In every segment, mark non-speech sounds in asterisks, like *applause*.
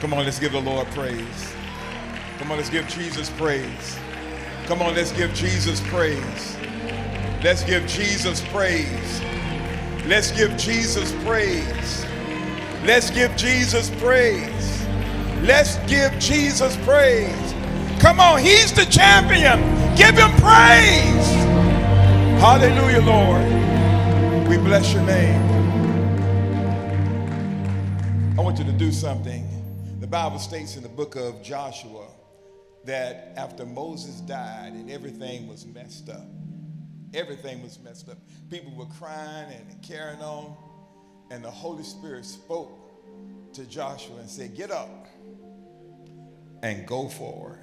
Come on, let's give the Lord praise. Come on, let's give Jesus praise. Come on, let's give Jesus praise. Let's give Jesus praise. Let's give Jesus praise. Let's give Jesus praise. Let's give Jesus praise. Come on, he's the champion. Give him praise. Hallelujah, Lord. We bless your name. I want you to do something. Bible states in the book of Joshua that after Moses died and everything was messed up, everything was messed up. People were crying and carrying on, and the Holy Spirit spoke to Joshua and said, Get up and go forward.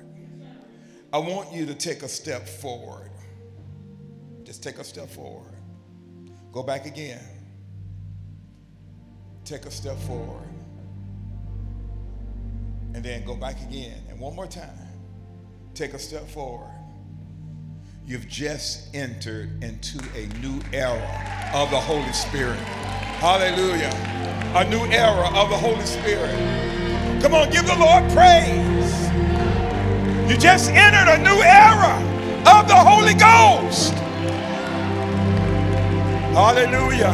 I want you to take a step forward. Just take a step forward. Go back again. Take a step forward. And then go back again. And one more time. Take a step forward. You've just entered into a new era of the Holy Spirit. Hallelujah. A new era of the Holy Spirit. Come on, give the Lord praise. You just entered a new era of the Holy Ghost. Hallelujah.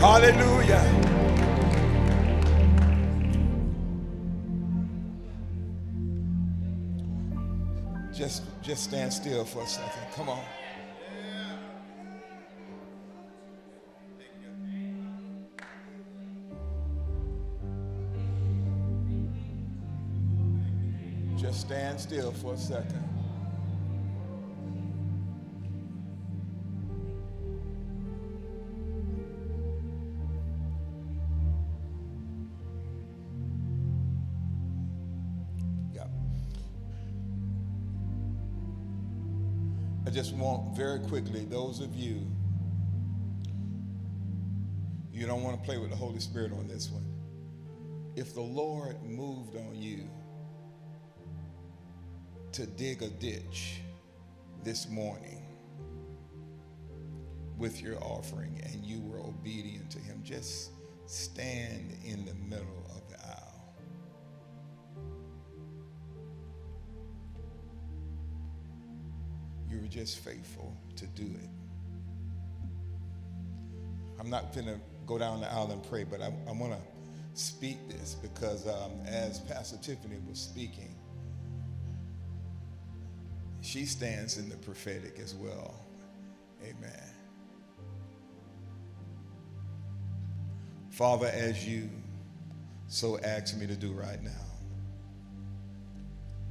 Hallelujah. Just, just stand still for a second. Come on. Just stand still for a second. Want very quickly, those of you, you don't want to play with the Holy Spirit on this one. If the Lord moved on you to dig a ditch this morning with your offering and you were obedient to Him, just stand in the middle You were just faithful to do it. I'm not going to go down the aisle and pray, but I, I want to speak this because um, as Pastor Tiffany was speaking, she stands in the prophetic as well. Amen. Father, as you so ask me to do right now.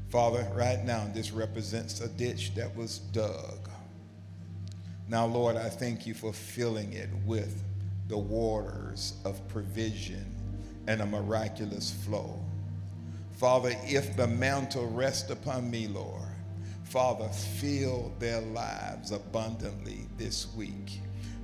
Father, right now, this represents a ditch that was dug. Now, Lord, I thank you for filling it with the waters of provision and a miraculous flow. Father, if the mantle rests upon me, Lord, Father, fill their lives abundantly this week.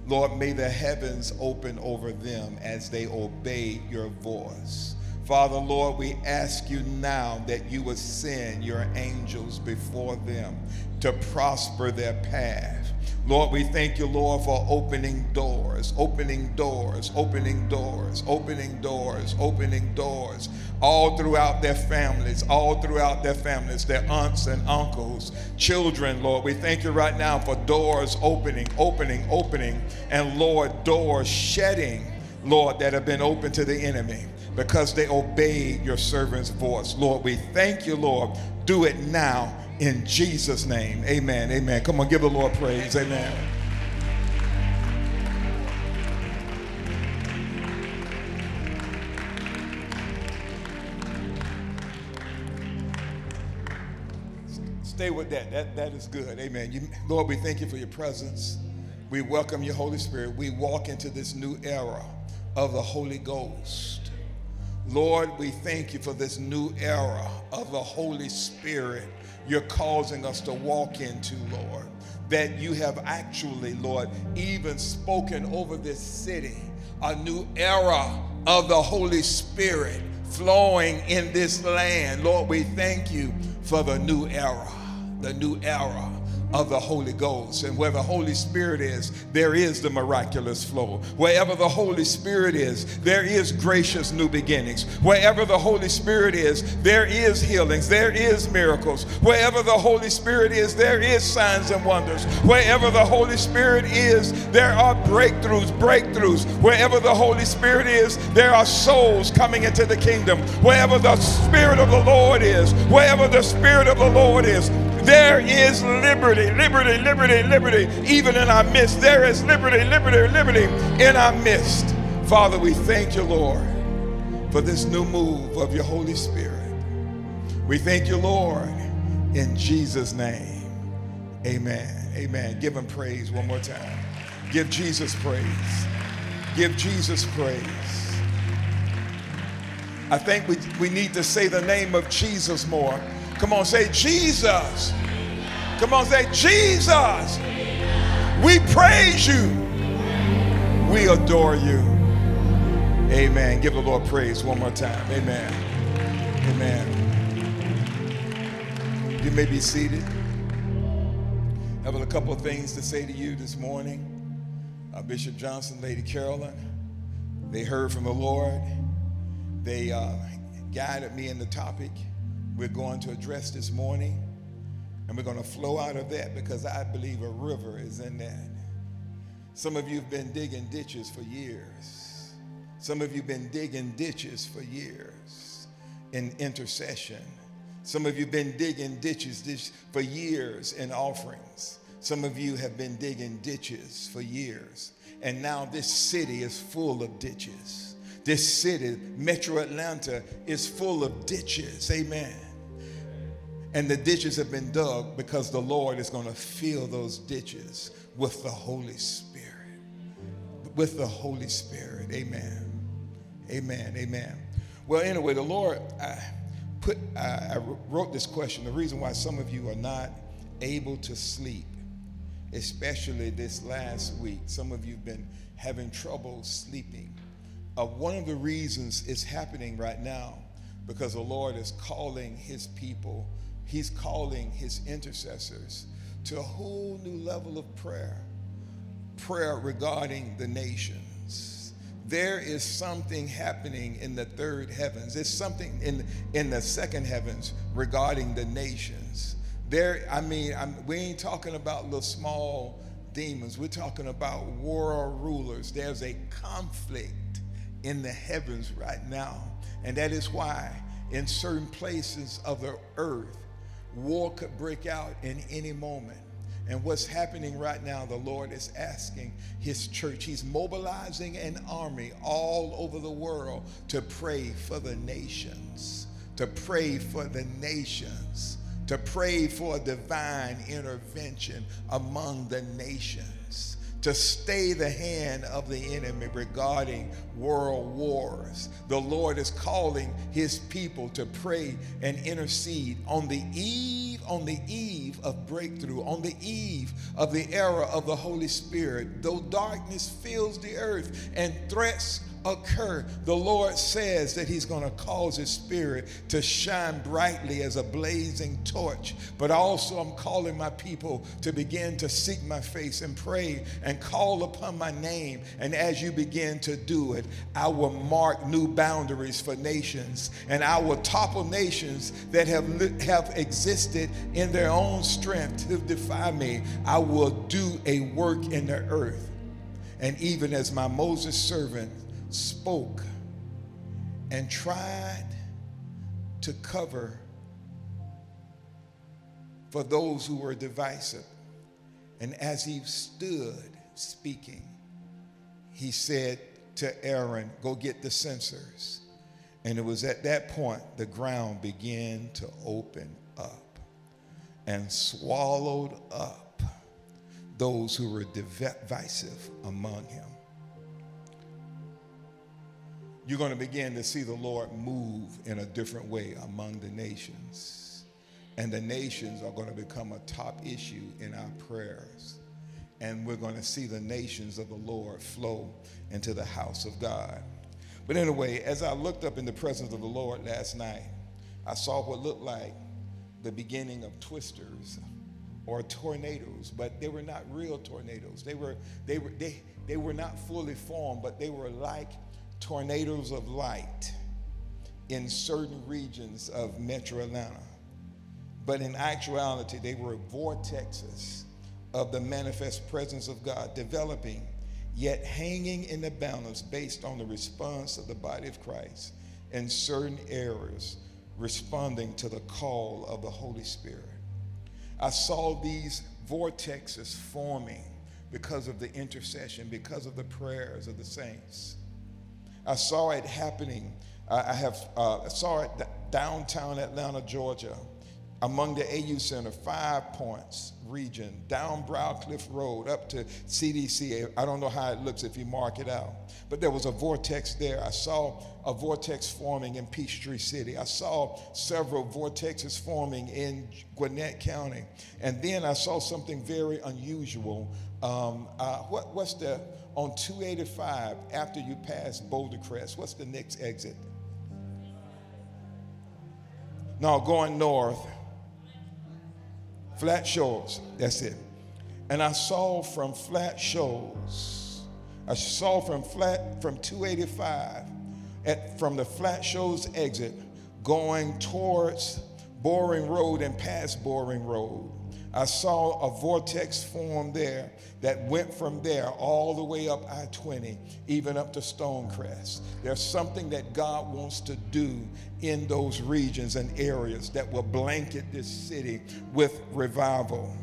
Lord, may the heavens open over them as they obey your voice. Father, Lord, we ask you now that you would send your angels before them to prosper their path. Lord, we thank you, Lord, for opening doors, opening doors, opening doors, opening doors, opening doors, all throughout their families, all throughout their families, their aunts and uncles, children, Lord. We thank you right now for doors opening, opening, opening, and Lord, doors shedding, Lord, that have been open to the enemy because they obeyed your servant's voice. Lord, we thank you, Lord. Do it now in Jesus' name. Amen. Amen. Come on, give the Lord praise. Amen. Stay with that. That, that is good. Amen. You, Lord, we thank you for your presence. We welcome your Holy Spirit. We walk into this new era of the Holy Ghost. Lord, we thank you for this new era of the Holy Spirit you're causing us to walk into, Lord. That you have actually, Lord, even spoken over this city, a new era of the Holy Spirit flowing in this land. Lord, we thank you for the new era, the new era of the Holy Ghost. And where the Holy Spirit is, there is the miraculous flow. Wherever the Holy Spirit is, there is gracious new beginnings. Wherever the Holy Spirit is, there is healings, there is miracles. Wherever the Holy Spirit is, there is signs and wonders. Wherever the Holy Spirit is, there are breakthroughs, breakthroughs. Wherever the Holy Spirit is, there are souls coming into the kingdom. Wherever the Spirit of the Lord is, wherever the Spirit of the Lord is, there is liberty, liberty, liberty, liberty, even in our midst. There is liberty, liberty, liberty in our midst. Father, we thank you, Lord, for this new move of your Holy Spirit. We thank you, Lord, in Jesus' name. Amen. Amen. Give him praise one more time. Give Jesus praise. Give Jesus praise. I think we, we need to say the name of Jesus more. Come on, say Jesus. Come on, say Jesus. We praise you. We adore you. Amen. Give the Lord praise one more time. Amen. Amen. You may be seated. Having a couple of things to say to you this morning. Uh, Bishop Johnson, Lady Carolyn, they heard from the Lord. They uh, guided me in the topic we're going to address this morning. And we're going to flow out of that because I believe a river is in that. Some of you have been digging ditches for years. Some of you have been digging ditches for years in intercession. Some of you have been digging ditches for years in offerings. Some of you have been digging ditches for years. And now this city is full of ditches. This city, Metro Atlanta, is full of ditches. Amen. And the ditches have been dug because the Lord is going to fill those ditches with the Holy Spirit. With the Holy Spirit. Amen. Amen. Amen. Well, anyway, the Lord, I put, I, I wrote this question. The reason why some of you are not able to sleep, especially this last week, some of you have been having trouble sleeping. Uh, one of the reasons it's happening right now because the Lord is calling his people He's calling his intercessors to a whole new level of prayer prayer regarding the nations. There is something happening in the third heavens. There's something in, in the second heavens regarding the nations. There, I mean, I'm, we ain't talking about little small demons. We're talking about world rulers. There's a conflict in the heavens right now. And that is why in certain places of the earth, War could break out in any moment. And what's happening right now, the Lord is asking His church, He's mobilizing an army all over the world to pray for the nations, to pray for the nations, to pray for divine intervention among the nations to stay the hand of the enemy regarding world wars. The Lord is calling his people to pray and intercede on the eve, on the eve of breakthrough, on the eve of the era of the Holy Spirit. Though darkness fills the earth and threats occur, the Lord says that He's going to cause His Spirit to shine brightly as a blazing torch. But also, I'm calling my people to begin to seek my face and pray and call upon my name. And as you begin to do it, I will mark new boundaries for nations and I will topple nations that have, have existed in their own strength to defy me. I will do a work in the earth. And even as my Moses servant spoke and tried to cover for those who were divisive. And as he stood speaking, he said to Aaron, Go get the censers. And it was at that point the ground began to open up and swallowed up those who were divisive among him you're going to begin to see the Lord move in a different way among the nations. And the nations are going to become a top issue in our prayers. And we're going to see the nations of the Lord flow into the house of God. But anyway, as I looked up in the presence of the Lord last night, I saw what looked like the beginning of twisters or tornadoes, but they were not real tornadoes. They were, they were, they, they were not fully formed, but they were like tornadoes of light in certain regions of metro Atlanta. But in actuality, they were vortexes of the manifest presence of God developing, yet hanging in the balance based on the response of the body of Christ in certain areas, responding to the call of the Holy Spirit. I saw these vortexes forming because of the intercession, because of the prayers of the saints. I saw it happening. I have uh, saw it downtown Atlanta, Georgia among the AU Center, Five Points region, down Briarcliff Road up to CDC. I don't know how it looks if you mark it out. But there was a vortex there. I saw a vortex forming in Peachtree City. I saw several vortexes forming in Gwinnett County. And then I saw something very unusual. Um, uh, what, what's the, on 285, after you pass Boulder Crest, what's the next exit? No, going north Flat Shoals. That's it. And I saw from Flat Shoals, I saw from flat from 285 at from the Flat Shoals exit going towards Boring Road and past Boring Road. I saw a vortex form there that went from there all the way up I 20, even up to Stonecrest. There's something that God wants to do in those regions and areas that will blanket this city with revival.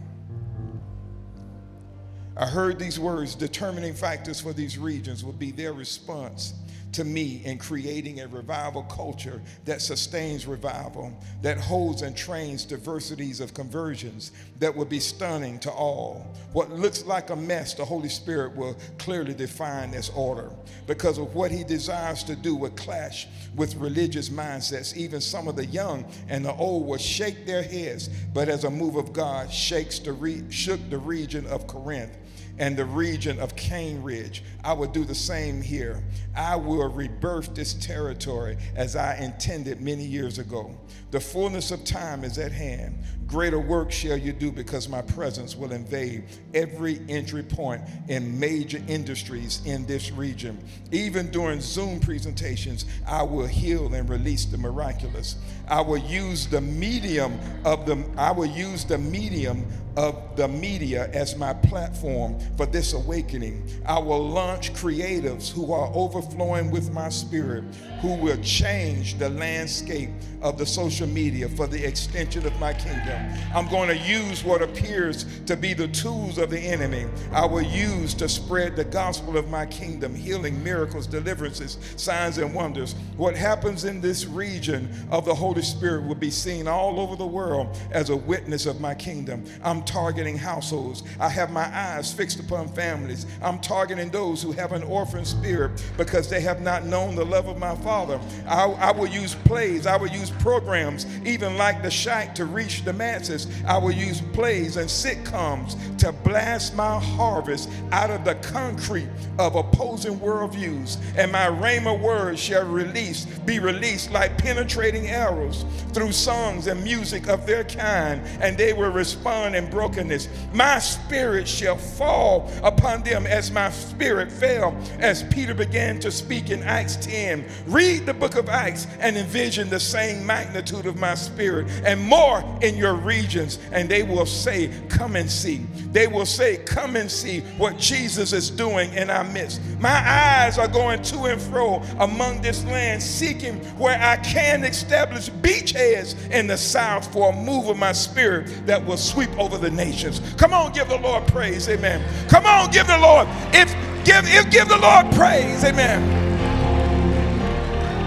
I heard these words determining factors for these regions would be their response to me in creating a revival culture that sustains revival, that holds and trains diversities of conversions that will be stunning to all. What looks like a mess, the Holy Spirit will clearly define as order because of what He desires to do will clash with religious mindsets. Even some of the young and the old will shake their heads, but as a move of God shakes the re- shook the region of Corinth and the region of Cane Ridge. I will do the same here. I will rebirth this territory as I intended many years ago. The fullness of time is at hand. Greater work shall you do because my presence will invade every entry point in major industries in this region. Even during Zoom presentations, I will heal and release the miraculous. I will use the medium of the I will use the medium of the media as my platform for this awakening. I will launch creatives who are overflowing with my spirit, who will change the landscape of the social media for the extension of my kingdom. I'm going to use what appears to be the tools of the enemy. I will use to spread the gospel of my kingdom, healing, miracles, deliverances, signs, and wonders. What happens in this region of the Holy Spirit will be seen all over the world as a witness of my kingdom. I'm targeting households. I have my eyes fixed upon families. I'm targeting those who have an orphan spirit because they have not known the love of my Father. I, I will use plays, I will use programs, even like the Shack, to reach the masses. I will use plays and sitcoms to blast my harvest out of the concrete of opposing worldviews. And my rhema words shall release, be released like penetrating arrows through songs and music of their kind, and they will respond in brokenness. My spirit shall fall upon them as my spirit fell as Peter began to speak in Acts 10. Read the book of Acts and envision the same magnitude of my spirit and more in your regions, and they will say, Come and see. They will say, Come and see what Jesus is doing in our midst. My eyes are going to and fro among this land, seeking where I can establish beachheads in the south for a move of my spirit that will sweep over the nations. Come on, give the Lord praise. Amen. Come on, give the Lord. If give if give the Lord praise. Amen.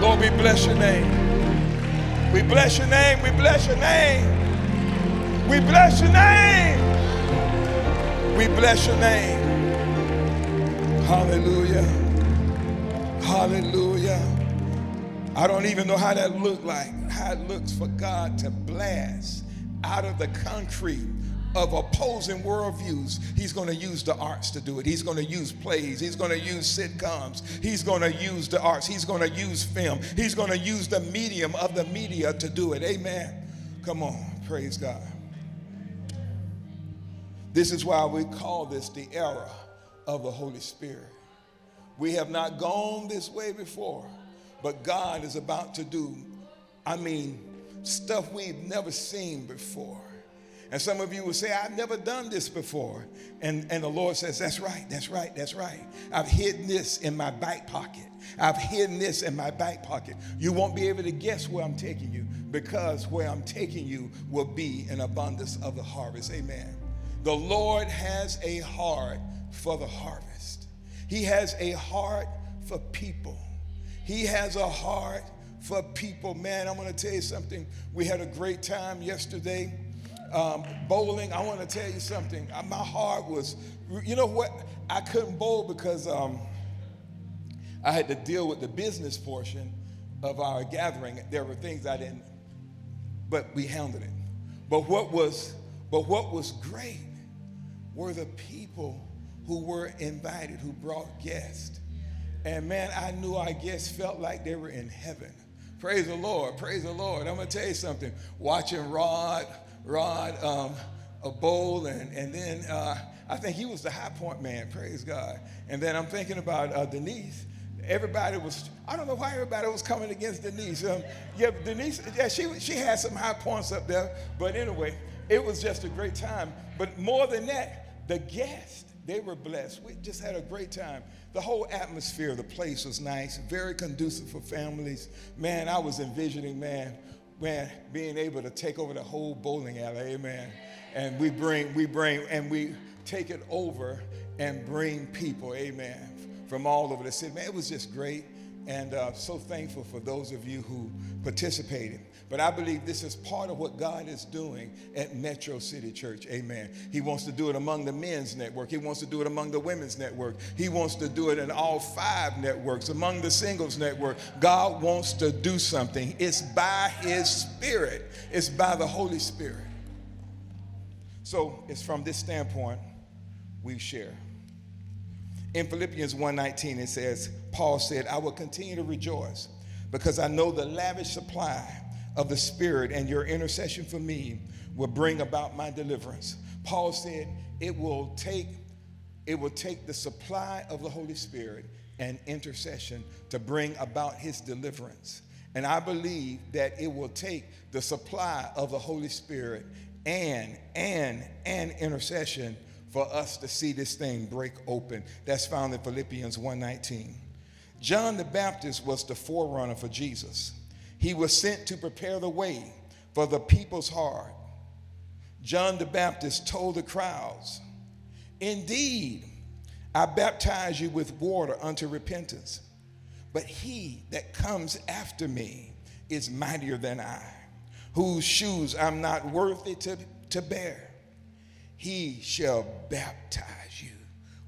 Lord, we bless your name. We bless your name. We bless your name. We bless your name. We bless your name. Hallelujah. Hallelujah. I don't even know how that looked like, how it looks for God to blast out of the concrete of opposing worldviews, he's going to use the arts to do it. He's going to use plays. He's going to use sitcoms. He's going to use the arts. He's going to use film. He's going to use the medium of the media to do it. Amen. Come on. Praise God. This is why we call this the era of the Holy Spirit. We have not gone this way before, but God is about to do, I mean, stuff we've never seen before. And some of you will say, I've never done this before. And, and the Lord says, That's right, that's right, that's right. I've hidden this in my back pocket. I've hidden this in my back pocket. You won't be able to guess where I'm taking you because where I'm taking you will be an abundance of the harvest. Amen. The Lord has a heart for the harvest, He has a heart for people. He has a heart for people. Man, I'm going to tell you something. We had a great time yesterday um, bowling. I want to tell you something. My heart was, you know what? I couldn't bowl because um, I had to deal with the business portion of our gathering. There were things I didn't, but we handled it. But what was, but what was great were the people who were invited, who brought guests. And man, I knew our guests felt like they were in heaven. Praise the Lord. Praise the Lord. I'm going to tell you something. Watching Rod, Rod, um, a bowl, and, and then uh, I think he was the high point man. Praise God. And then I'm thinking about uh, Denise. Everybody was, I don't know why everybody was coming against Denise. Um, yeah, Denise, yeah, she, she had some high points up there. But anyway, it was just a great time. But more than that, the guests, they were blessed. We just had a great time. The whole atmosphere of the place was nice, very conducive for families. Man, I was envisioning, man, man, being able to take over the whole bowling alley, amen. And we bring, we bring, and we take it over and bring people, amen, from all over the city. Man, it was just great. And uh, so thankful for those of you who participated. But I believe this is part of what God is doing at Metro City Church. Amen. He wants to do it among the men's network. He wants to do it among the women's network. He wants to do it in all five networks, among the singles network. God wants to do something. It's by His Spirit, it's by the Holy Spirit. So it's from this standpoint we share. In Philippians 1:19 it says, Paul said, "I will continue to rejoice because I know the lavish supply of the Spirit and your intercession for me will bring about my deliverance. Paul said it will take it will take the supply of the Holy Spirit and intercession to bring about his deliverance. And I believe that it will take the supply of the Holy Spirit and and and intercession for us to see this thing break open. That's found in Philippians 1:19. John the Baptist was the forerunner for Jesus. He was sent to prepare the way for the people's heart. John the Baptist told the crowds, Indeed, I baptize you with water unto repentance, but he that comes after me is mightier than I, whose shoes I'm not worthy to, to bear. He shall baptize you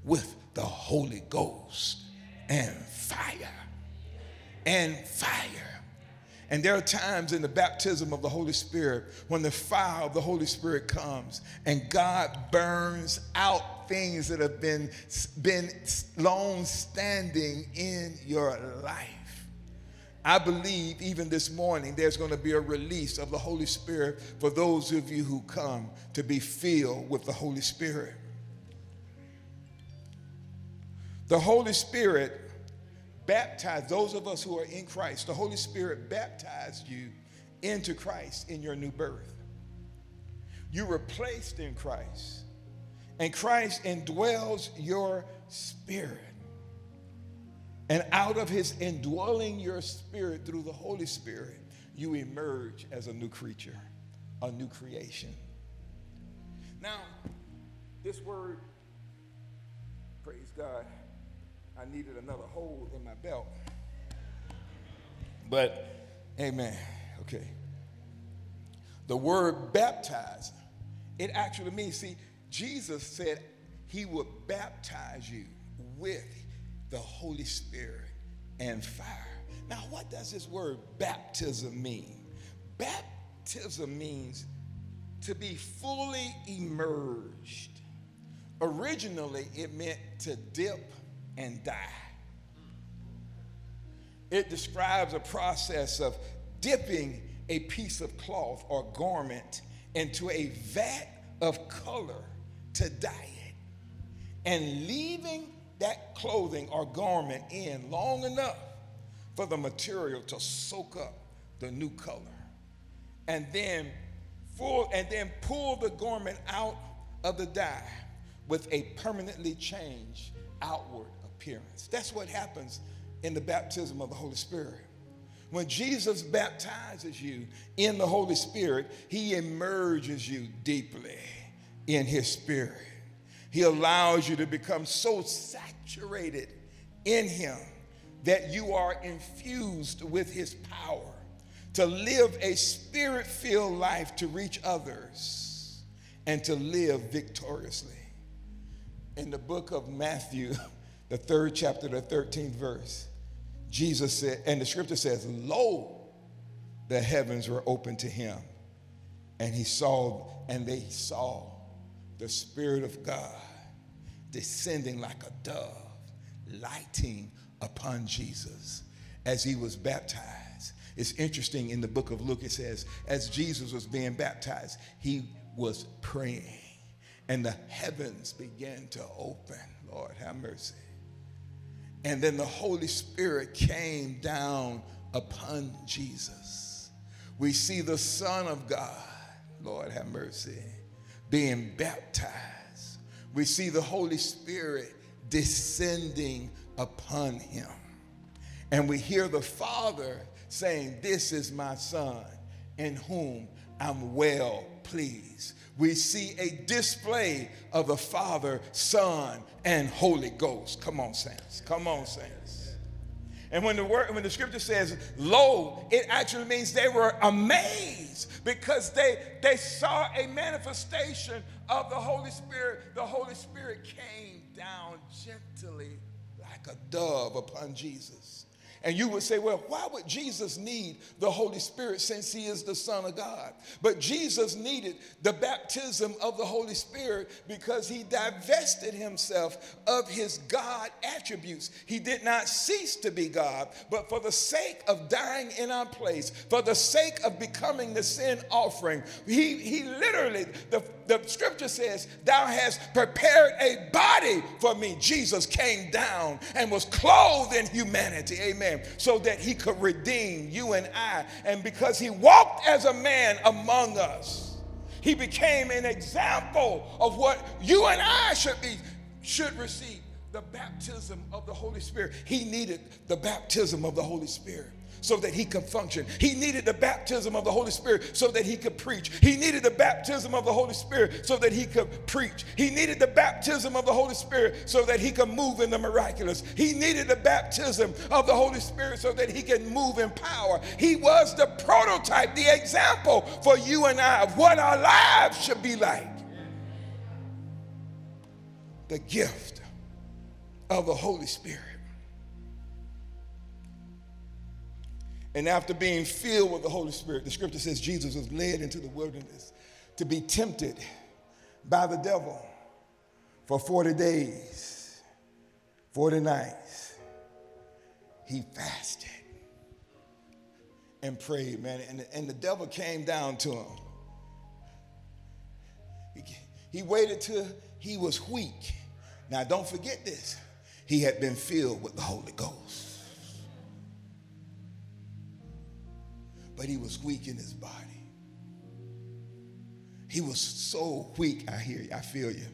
with the Holy Ghost and fire. And fire. And there are times in the baptism of the Holy Spirit when the fire of the Holy Spirit comes and God burns out things that have been, been long standing in your life. I believe even this morning there's going to be a release of the Holy Spirit for those of you who come to be filled with the Holy Spirit. The Holy Spirit baptized, those of us who are in Christ, the Holy Spirit baptized you into Christ in your new birth. You were placed in Christ, and Christ indwells your spirit. And out of his indwelling your spirit through the Holy Spirit, you emerge as a new creature, a new creation. Now, this word, praise God, I needed another hole in my belt. But, amen. Okay. The word baptize, it actually means, see, Jesus said he would baptize you with the Holy Spirit and fire. Now, what does this word baptism mean? Baptism means to be fully immersed. Originally, it meant to dip and die. It describes a process of dipping a piece of cloth or garment into a vat of color to dye it and leaving that clothing or garment in long enough for the material to soak up the new color and then full and then pull the garment out of the dye with a permanently changed outward appearance. That's what happens in the baptism of the holy spirit. When jesus baptizes you in the holy spirit he immerses you deeply in his spirit. He allows you to become so saturated in him that you are infused with his power to live a spirit filled life to reach others and to live victoriously. In the book of Matthew, *laughs* the third chapter, the 13th verse, Jesus said, and the scripture says, Lo, the heavens were open to him, and he saw, and they saw the Spirit of God descending like a dove, lighting upon Jesus as he was baptized. It's interesting in the book of Luke, it says, as Jesus was being baptized, he was praying, and the heavens began to open. Lord, have mercy. And then the Holy Spirit came down upon Jesus. We see the Son of God, Lord, have mercy, being baptized. We see the Holy Spirit descending upon him. And we hear the Father saying, This is my Son in whom I'm well pleased. We see a display of the Father, Son, and Holy Ghost. Come on, saints. Come on, saints. And when the word, when the scripture says lo, it actually means they were amazed because they, they saw a manifestation of the Holy Spirit. The Holy Spirit came down gently like a dove upon Jesus. And you would say, well, why would Jesus need the Holy Spirit since he is the Son of God? But Jesus needed the baptism of the Holy Spirit because he divested himself of his God attributes. He did not cease to be God, but for the sake of dying in our place, for the sake of becoming the sin offering, he, he literally, the, the scripture says, Thou hast prepared a body for me. Jesus came down and was clothed in humanity. Amen. So that he could redeem you and I. And because he walked as a man among us, he became an example of what you and I should be, should receive the baptism of the Holy Spirit. He needed the baptism of the Holy Spirit so that he could function. He needed the baptism of the Holy Spirit so that he could preach. He needed the baptism of the Holy Spirit so that he could preach. He needed the baptism of the Holy Spirit so that he could move in the miraculous. He needed the baptism of the Holy Spirit so that he could move in power. He was the prototype, the example for you and I of what our lives should be like. The gift of the Holy Spirit. And after being filled with the Holy Spirit, the scripture says Jesus was led into the wilderness to be tempted by the devil for 40 days, 40 nights. He fasted and prayed, man. And, and the devil came down to him. He, he waited till he was weak. Now, don't forget this. He had been filled with the Holy Ghost. But he was weak in his body. He was so weak. I hear you. I feel you.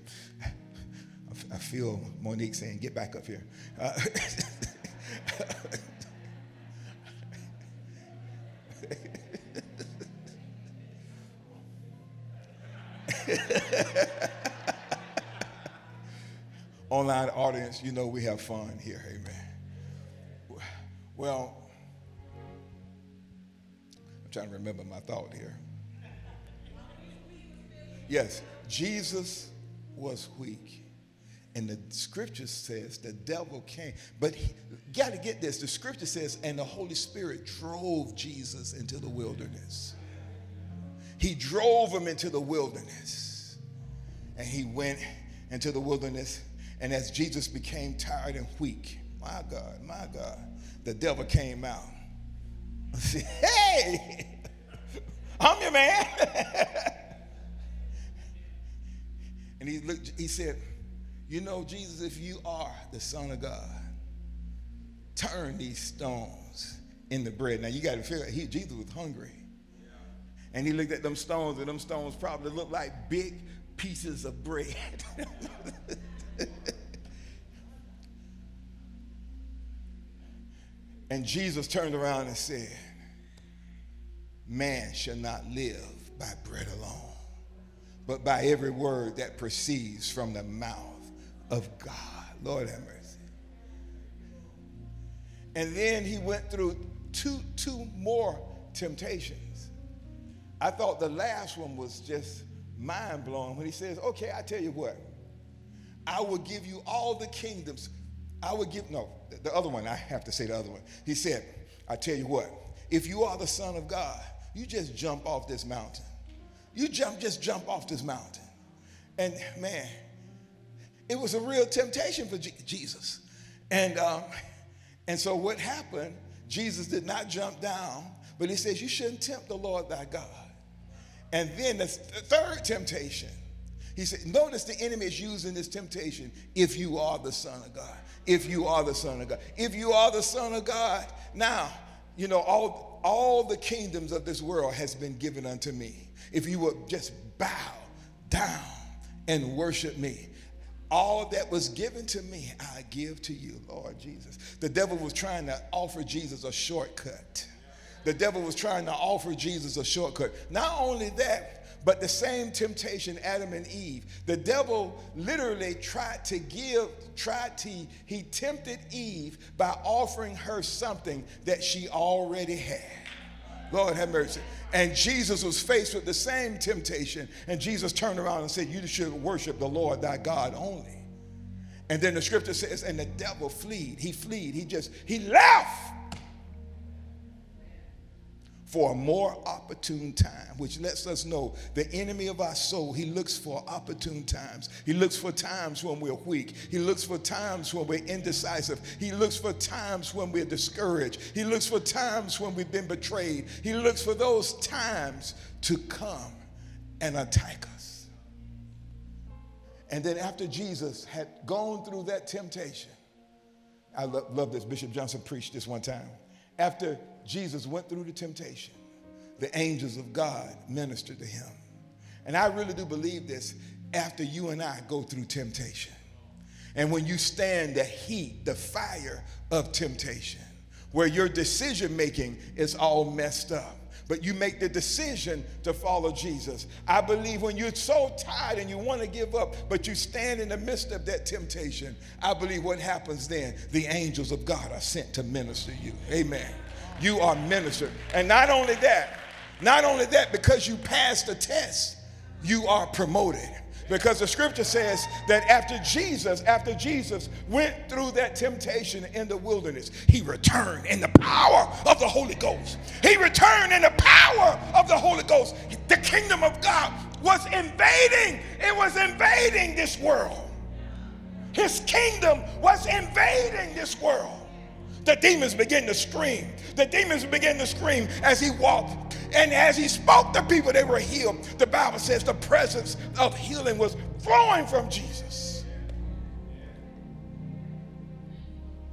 *laughs* I feel Monique saying, get back up here. Uh, *laughs* Online audience, you know we have fun here. Amen. Well, I'm trying to remember my thought here. Yes, Jesus was weak. And the scripture says the devil came. But he, got to get this. The scripture says, and the Holy Spirit drove Jesus into the wilderness. He drove him into the wilderness. And he went into the wilderness. And as Jesus became tired and weak, my God, my God, the devil came out *laughs* hey, I'm your man. *laughs* and he looked, he said, You know, Jesus, if you are the Son of God, turn these stones into bread. Now you got to figure he, Jesus was hungry. And he looked at them stones, and them stones probably looked like big pieces of bread. *laughs* and Jesus turned around and said, Man shall not live by bread alone, but by every word that proceeds from the mouth of God. Lord have mercy. And then he went through two, two more temptations. I thought the last one was just mind blowing when he says, Okay, I tell you what, I will give you all the kingdoms. I would give, no, the other one, I have to say the other one. He said, I tell you what, if you are the Son of God, you just jump off this mountain. You jump, just jump off this mountain. And man, it was a real temptation for G- Jesus. And, um, and so what happened, Jesus did not jump down, but he says, You shouldn't tempt the Lord thy God. And then the third temptation, he said, Notice the enemy is using this temptation if you are the Son of God. If you are the Son of God. If you are the Son of God. Now, you know, all, all the kingdoms of this world has been given unto me. If you would just bow down and worship me. All that was given to me, I give to you, Lord Jesus. The devil was trying to offer Jesus a shortcut. The devil was trying to offer Jesus a shortcut. Not only that, but the same temptation, Adam and Eve. The devil literally tried to give, tried to, he tempted Eve by offering her something that she already had. Lord have mercy. And Jesus was faced with the same temptation. And Jesus turned around and said, You should worship the Lord thy God only. And then the scripture says, And the devil fled. He fled. He just, he left for a more opportune time, which lets us know the enemy of our soul, he looks for opportune times. He looks for times when we're weak. He looks for times when we're indecisive. He looks for times when we're discouraged. He looks for times when we've been betrayed. He looks for those times to come and attack us. And then after Jesus had gone through that temptation, I love, love this. Bishop Johnson preached this one time. After Jesus went through the temptation, the angels of God ministered to him. And I really do believe this after you and I go through temptation. And when you stand the heat, the fire of temptation, where your decision making is all messed up, but you make the decision to follow Jesus. I believe when you're so tired and you want to give up, but you stand in the midst of that temptation, I believe what happens then, the angels of God are sent to minister you. Amen you are ministered. And not only that, not only that, because you passed the test, you are promoted. Because the scripture says that after Jesus, after Jesus went through that temptation in the wilderness, he returned in the power of the Holy Ghost. He returned in the power of the Holy Ghost. The kingdom of God was invading, it was invading this world. His kingdom was invading this world. The demons began to scream. The demons began to scream as he walked. And as he spoke to people, they were healed. The Bible says the presence of healing was flowing from Jesus.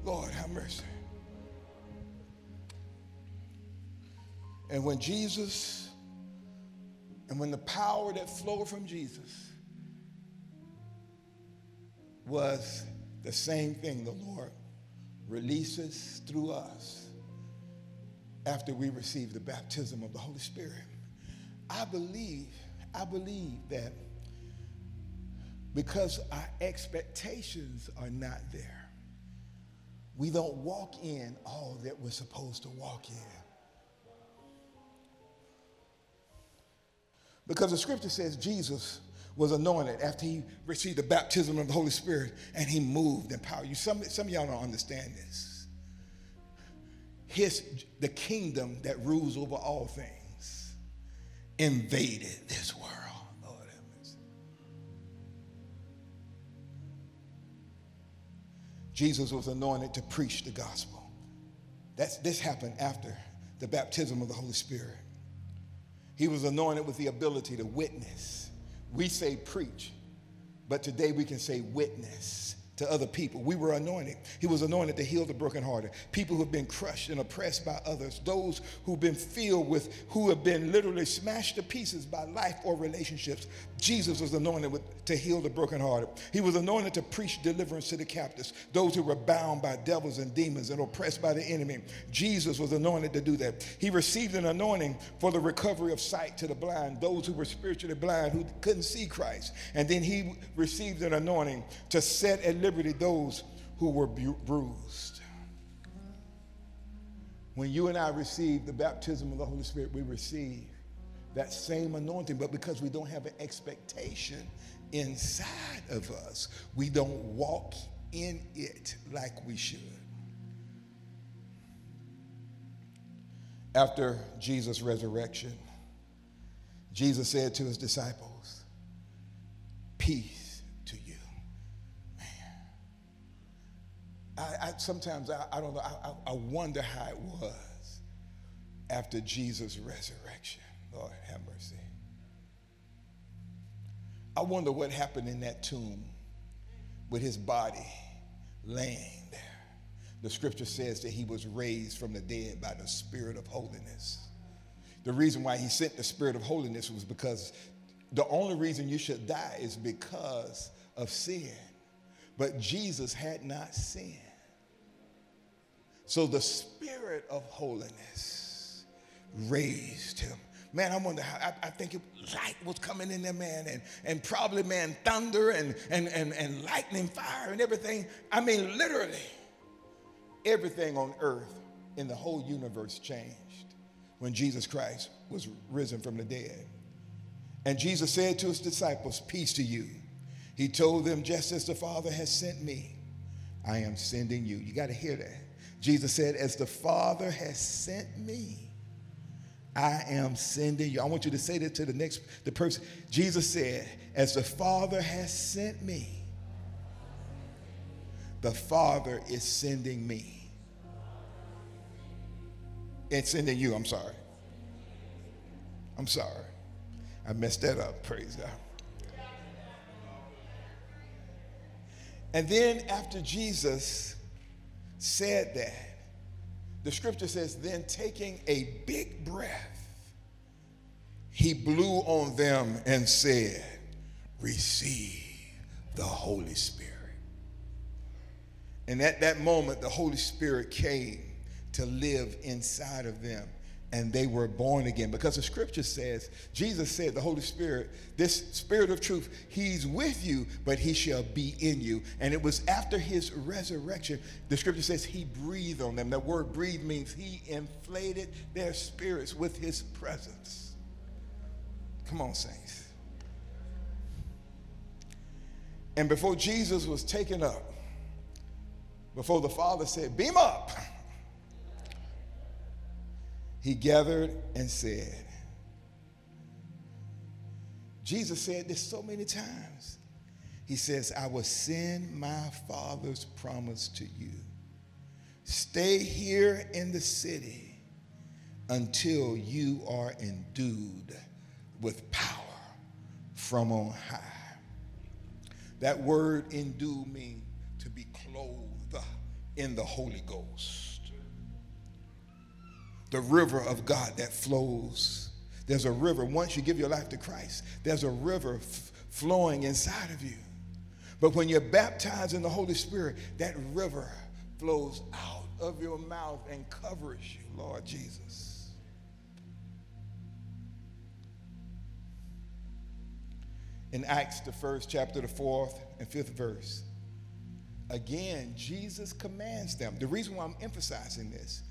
Lord, have mercy. And when Jesus, and when the power that flowed from Jesus was the same thing the Lord releases through us after we receive the baptism of the Holy Spirit. I believe, I believe that because our expectations are not there, we don't walk in all that we're supposed to walk in. Because the scripture says Jesus was anointed after he received the baptism of the Holy Spirit and he moved in power. You, some, some of y'all don't understand this. His, the kingdom that rules over all things invaded this world. Lord Jesus was anointed to preach the gospel. That's, this happened after the baptism of the Holy Spirit. He was anointed with the ability to witness we say preach. but today we can say witness to other people. We were anointed. He was anointed to heal the brokenhearted, people who have been crushed and oppressed by others, those who've been filled with, who have been literally smashed to pieces by life or relationships. Jesus was anointed with, to heal the brokenhearted. He was anointed to preach deliverance to the captives, those who were bound by devils and demons and oppressed by the enemy. Jesus was anointed to do that. He received an anointing for the recovery of sight to the blind, those who were spiritually blind, who couldn't see Christ. And then he received an anointing to set at liberty those who were bruised. When you and I receive the baptism of the Holy Spirit, we receive that same anointing, but because we don't have an expectation inside of us, we don't walk in it like we should. After Jesus' resurrection, Jesus said to his disciples, Peace I, I sometimes I, I, don't know, I, I wonder how it was after Jesus' resurrection. Lord have mercy. I wonder what happened in that tomb with his body laying there. The scripture says that he was raised from the dead by the spirit of holiness. The reason why he sent the spirit of holiness was because the only reason you should die is because of sin. But Jesus had not sinned. So the spirit of holiness raised him man, I wonder how, I, I, think it, light was coming in there, man, and, and probably, man, thunder and, and, and, and lightning, fire, and everything. I mean, literally, everything on earth in the whole universe changed when Jesus Christ was risen from the dead. And Jesus said to his disciples, Peace to you. He told them, Just as the Father has sent me, I am sending you. You got to hear that. Jesus said, As the Father has sent me, I am sending you. I want you to say that to the next the person. Jesus said, As the Father has sent me, the Father is sending me. And sending you, I'm sorry. I'm sorry. I messed that up. Praise God. And then after Jesus said that, the scripture says, then taking a big breath, he blew on them and said, Receive the Holy Spirit. And at that moment, the Holy Spirit came to live inside of them and they were born again. Because the scripture says, Jesus said, the Holy Spirit, this Spirit of truth, He's with you, but He shall be in you. And it was after His resurrection, the scripture says He breathed on them. That word breathe means He inflated their spirits with His presence. Come on, saints. And before Jesus was taken up, before the Father said, Beam up he gathered and said, Jesus said this so many times. He says, I will send my Father's promise to you. Stay here in the city until you are endued with power from on high. That word endue means to be clothed in the Holy Ghost the river of God that flows. There's a river. Once you give your life to Christ, there's a river f- flowing inside of you. But when you're baptized in the Holy Spirit, that river flows out of your mouth and covers you, Lord Jesus. In Acts, the first chapter, the fourth and fifth verse, again, Jesus commands them. The reason why I'm emphasizing this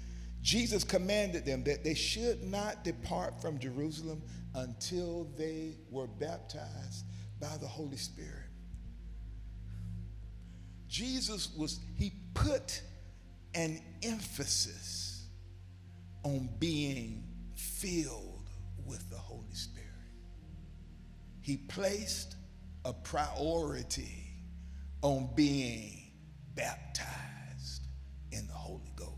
Jesus commanded them that they should not depart from Jerusalem until they were baptized by the Holy Spirit. Jesus was, he put an emphasis on being filled with the Holy Spirit. He placed a priority on being baptized in the Holy Ghost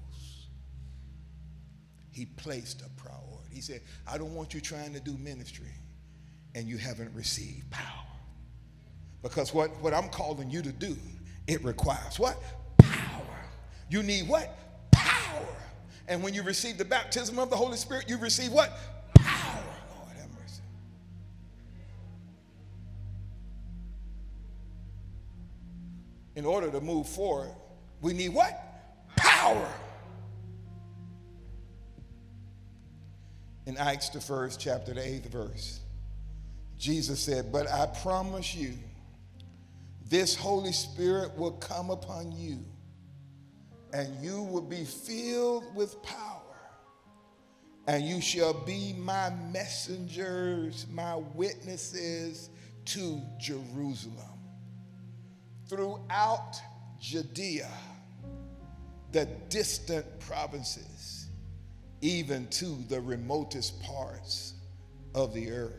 he placed a priority. He said, I don't want you trying to do ministry and you haven't received power. Because what, what I'm calling you to do, it requires what? Power. You need what? Power. And when you receive the baptism of the Holy Spirit, you receive what? Power. Lord have mercy. In order to move forward, we need what? Power. In Acts, the first chapter, the eighth verse, Jesus said, But I promise you, this Holy Spirit will come upon you, and you will be filled with power, and you shall be my messengers, my witnesses to Jerusalem, throughout Judea, the distant provinces, even to the remotest parts of the earth.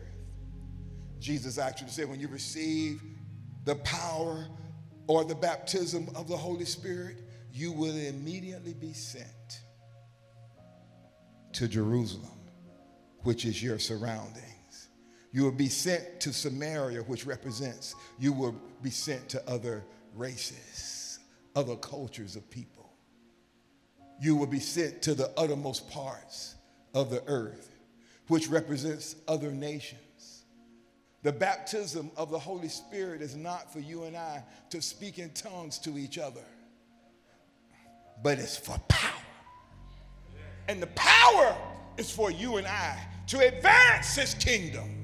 Jesus actually said, when you receive the power or the baptism of the Holy Spirit, you will immediately be sent to Jerusalem, which is your surroundings. You will be sent to Samaria, which represents, you will be sent to other races, other cultures of people. You will be sent to the uttermost parts of the earth, which represents other nations. The baptism of the Holy Spirit is not for you and I to speak in tongues to each other, but it's for power. And the power is for you and I to advance his kingdom.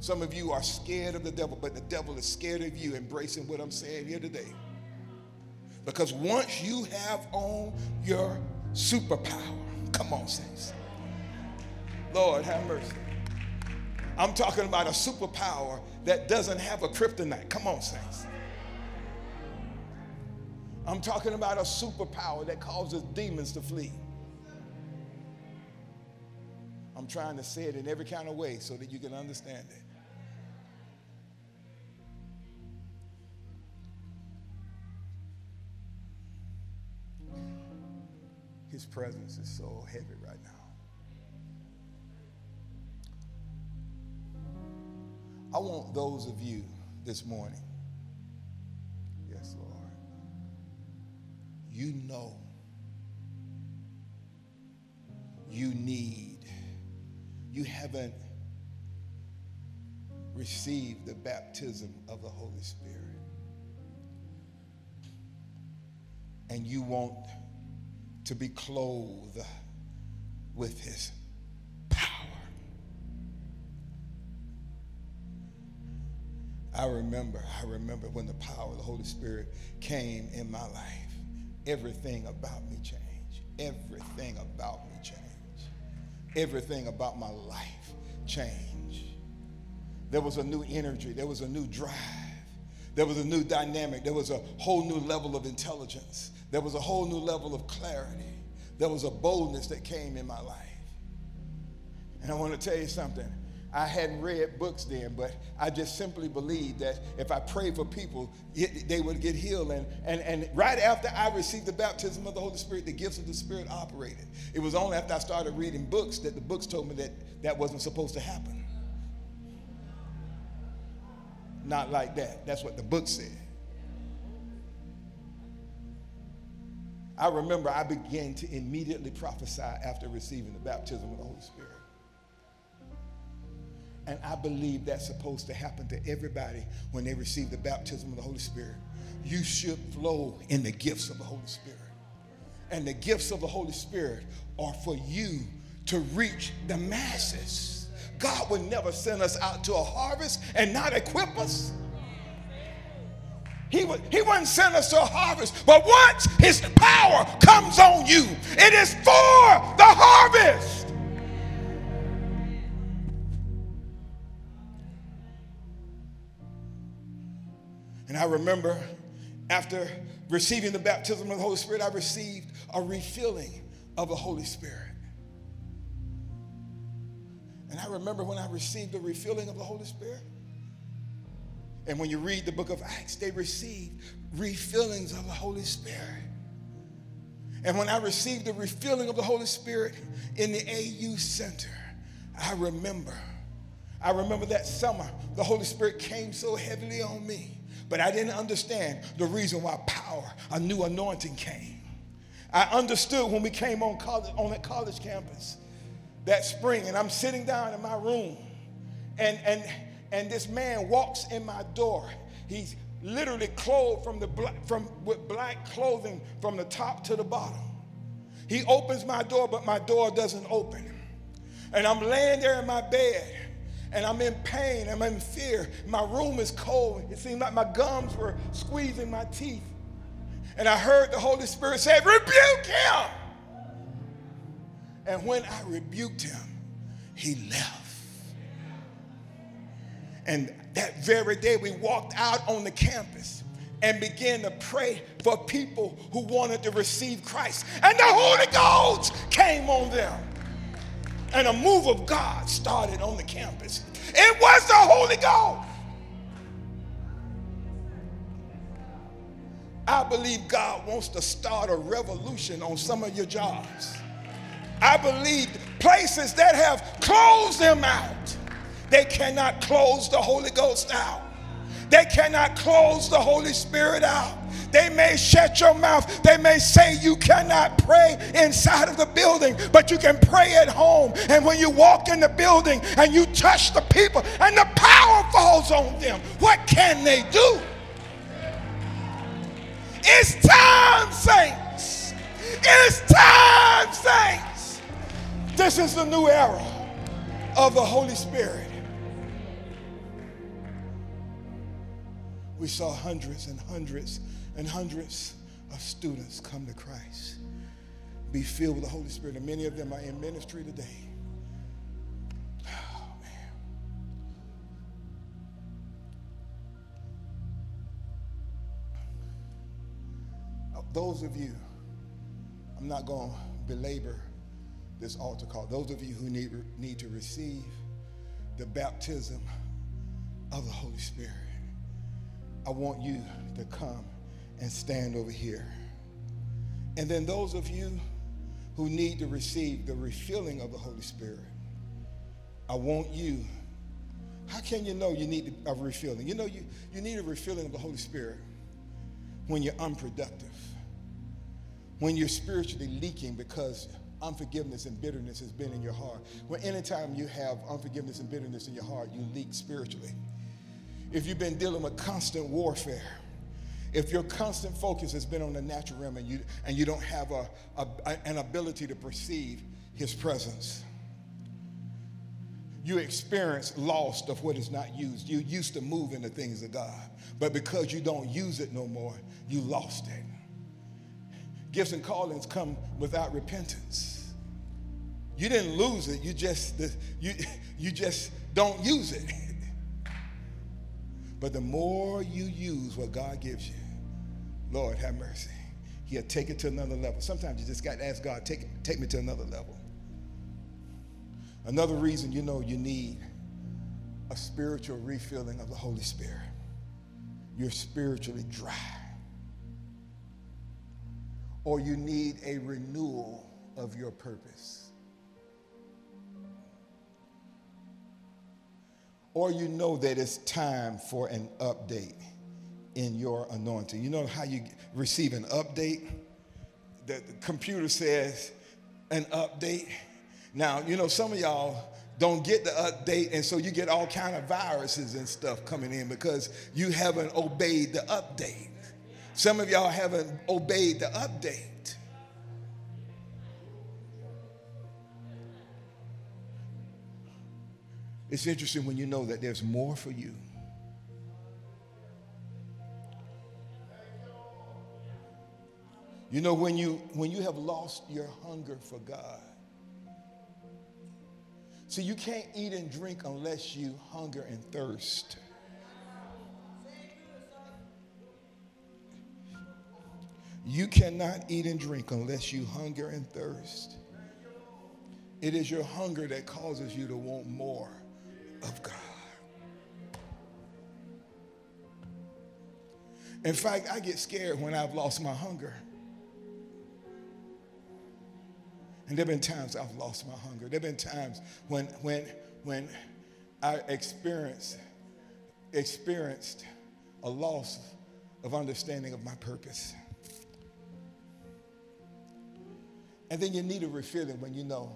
Some of you are scared of the devil, but the devil is scared of you embracing what I'm saying here today. Because once you have on your superpower, come on, saints. Lord, have mercy. I'm talking about a superpower that doesn't have a kryptonite. Come on, saints. I'm talking about a superpower that causes demons to flee. I'm trying to say it in every kind of way so that you can understand it. His presence is so heavy right now. I want those of you this morning, yes, Lord, you know you need, you haven't received the baptism of the Holy Spirit. And you want to be clothed with his power. I remember, I remember when the power of the Holy Spirit came in my life. Everything about me changed. Everything about me changed. Everything about my life changed. There was a new energy, there was a new drive, there was a new dynamic, there was a whole new level of intelligence, there was a whole new level of clarity, there was a boldness that came in my life. And I want to tell you something. I hadn't read books then, but I just simply believed that if I prayed for people, it, they would get healed. And, and, and right after I received the baptism of the Holy Spirit, the gifts of the Spirit operated. It was only after I started reading books that the books told me that that wasn't supposed to happen. Not like that. That's what the book said. I remember I began to immediately prophesy after receiving the baptism of the Holy Spirit. And I believe that's supposed to happen to everybody when they receive the baptism of the Holy Spirit. You should flow in the gifts of the Holy Spirit. And the gifts of the Holy Spirit are for you to reach the masses. God would never send us out to a harvest and not equip us. He, he wouldn't send us to a harvest, but once his power comes on you, it is for the harvest. And I remember after receiving the baptism of the Holy Spirit, I received a refilling of the Holy Spirit. And I remember when I received the refilling of the Holy Spirit. And when you read the book of Acts, they received refillings of the Holy Spirit. And when I received the refilling of the Holy Spirit in the AU Center, I remember I remember that summer, the Holy Spirit came so heavily on me, but I didn't understand the reason why power, a new anointing came. I understood when we came on college on that college campus that spring, and I'm sitting down in my room, and and and this man walks in my door. He's literally clothed from the black, from with black clothing from the top to the bottom. He opens my door, but my door doesn't open. And I'm laying there in my bed and I'm in pain, I'm in fear. My room is cold. It seemed like my gums were squeezing my teeth. And I heard the Holy Spirit say, Rebuke him. And when I rebuked him, he left. And that very day, we walked out on the campus and began to pray for people who wanted to receive Christ. And the Holy Ghost came on them. And a move of God started on the campus. It was the Holy Ghost. I believe God wants to start a revolution on some of your jobs. I believe places that have closed them out, they cannot close the Holy Ghost out. They cannot close the Holy Spirit out. They may shut your mouth. They may say you cannot pray inside of the building, but you can pray at home. And when you walk in the building and you touch the people and the power falls on them, what can they do? It's time, saints. It's time, saints. This is the new era of the Holy Spirit. We saw hundreds and hundreds and hundreds of students come to Christ, be filled with the Holy Spirit, and many of them are in ministry today. Oh, man. Those of you, I'm not going to belabor this altar call. Those of you who need, need to receive the baptism of the Holy Spirit, I want you to come and stand over here. And then those of you who need to receive the refilling of the Holy Spirit, I want you. How can you know you need a refilling? You know you, you need a refilling of the Holy Spirit when you're unproductive, when you're spiritually leaking because unforgiveness and bitterness has been in your heart. When anytime you have unforgiveness and bitterness in your heart, you leak spiritually. If you've been dealing with constant warfare, if your constant focus has been on the natural realm and you, and you don't have a, a, an ability to perceive his presence, you experience loss of what is not used. You used to move in the things of God, but because you don't use it no more, you lost it. Gifts and callings come without repentance. You didn't lose it, you just, you, *laughs* you just don't use it. But the more you use what God gives you, Lord, have mercy. He'll take it to another level. Sometimes you just got to ask God, take, take me to another level. Another reason you know you need a spiritual refilling of the Holy Spirit. You're spiritually dry. Or you need a renewal of your purpose. Or you know that it's time for an update in your anointing. You know how you receive an update? The, the computer says an update. Now, you know, some of y'all don't get the update, and so you get all kind of viruses and stuff coming in because you haven't obeyed the update. Some of y'all haven't obeyed the update. It's interesting when you know that there's more for you You know, when you, when you have lost your hunger for God, see, you can't eat and drink unless you hunger and thirst. You cannot eat and drink unless you hunger and thirst. It is your hunger that causes you to want more of God. In fact, I get scared when I've lost my hunger. And there have been times I've lost my hunger. There have been times when, when, when I experienced experienced a loss of understanding of my purpose. And then you need a refilling when you know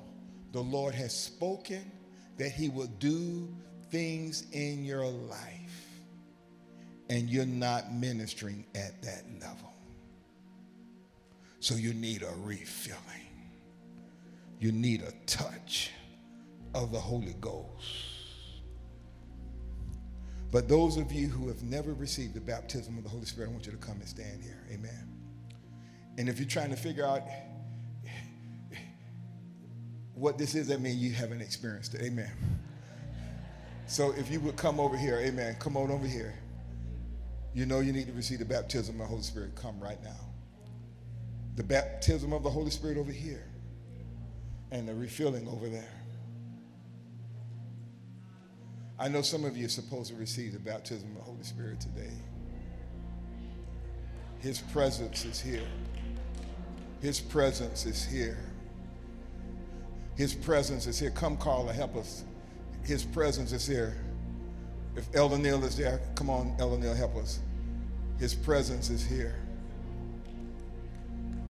the Lord has spoken that He will do things in your life and you're not ministering at that level. So you need a refilling. You need a touch of the Holy Ghost. But those of you who have never received the baptism of the Holy Spirit, I want you to come and stand here. Amen. And if you're trying to figure out what this is, that means you haven't experienced it. Amen. So if you would come over here, amen, come on over here. You know you need to receive the baptism of the Holy Spirit. Come right now. The baptism of the Holy Spirit over here, and the refilling over there. I know some of you are supposed to receive the baptism of the Holy Spirit today. His presence is here. His presence is here. His presence is here. Come, Carla, help us. His presence is here. If Elder Neal is there, come on, Elder Neal, help us. His presence is here.